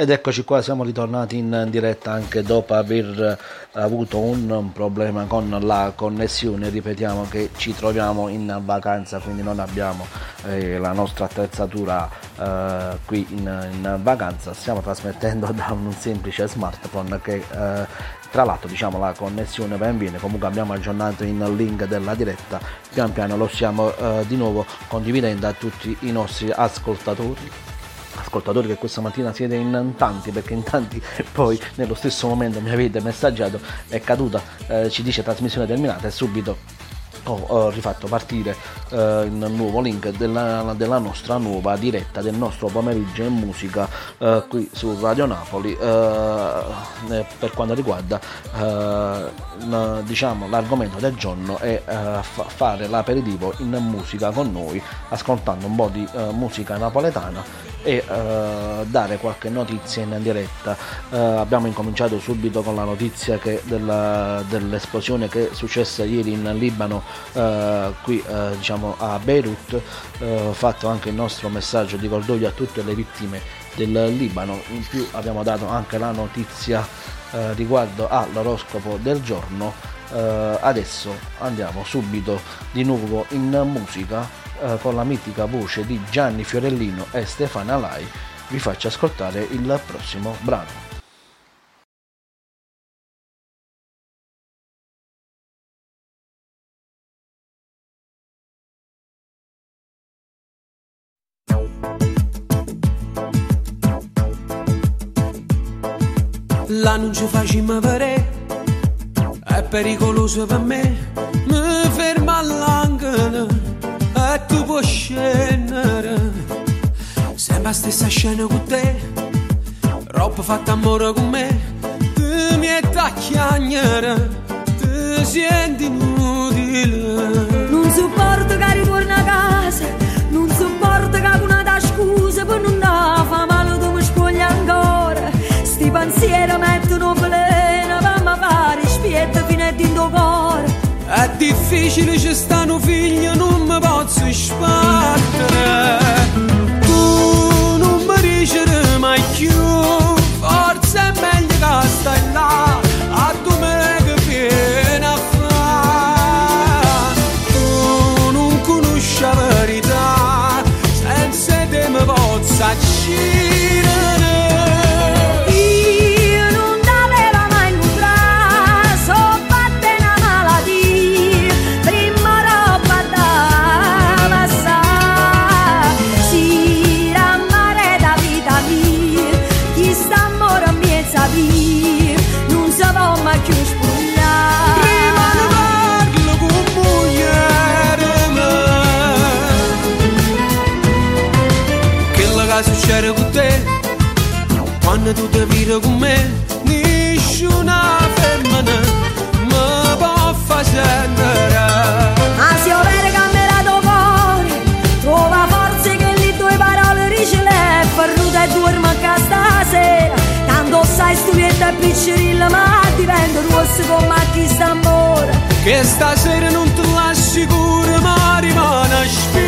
Ed eccoci qua, siamo ritornati in diretta anche dopo aver eh, avuto un problema con la connessione. Ripetiamo che ci troviamo in vacanza, quindi non abbiamo eh, la nostra attrezzatura eh, qui in, in vacanza. Stiamo trasmettendo da un semplice smartphone che eh, tra l'altro diciamo la connessione va e viene, comunque abbiamo aggiornato il link della diretta, pian piano lo stiamo eh, di nuovo condividendo a tutti i nostri ascoltatori ascoltatori che questa mattina siete in tanti perché in tanti poi nello stesso momento mi avete messaggiato è caduta eh, ci dice trasmissione terminata e subito ho rifatto partire eh, il nuovo link della, della, nostra nuova diretta del nostro pomeriggio in musica eh, qui su Radio Napoli. Eh, per quanto riguarda eh, diciamo l'argomento del giorno è eh, fare l'aperitivo in musica con noi ascoltando un po' di eh, musica napoletana e dare qualche notizia in diretta. Abbiamo incominciato subito con la notizia che della, dell'esplosione che è successa ieri in Libano eh, qui eh, diciamo a Beirut eh, fatto anche il nostro messaggio di cordoglio a tutte le vittime del Libano. In più abbiamo dato anche la notizia eh, riguardo all'oroscopo del giorno. Eh, adesso andiamo subito di nuovo in musica eh, con la mitica voce di Gianni Fiorellino e Stefana Lai. Vi faccio ascoltare il prossimo brano là non ci facciamo vedere, è pericoloso per me, mi ferma all'angolo e tu puoi scendere, sembra stessa scena con te, roba fatta amore con me, tu mi hai chiagnere, ti senti inutile. È difficile ci stanno figli non mi posso sbattere. Tu non mi dicere mai più quando tu ti vedi con me nessuna femmina mi può far sentire ma se io vero cambiato cuore trova forze che le tue parole ricele farnuta e dorma a stasera. Tanto sai stupietta e piccerilla ma divento rosso come a chi sta amore che stasera non te l'assicuro ma rimane aspettami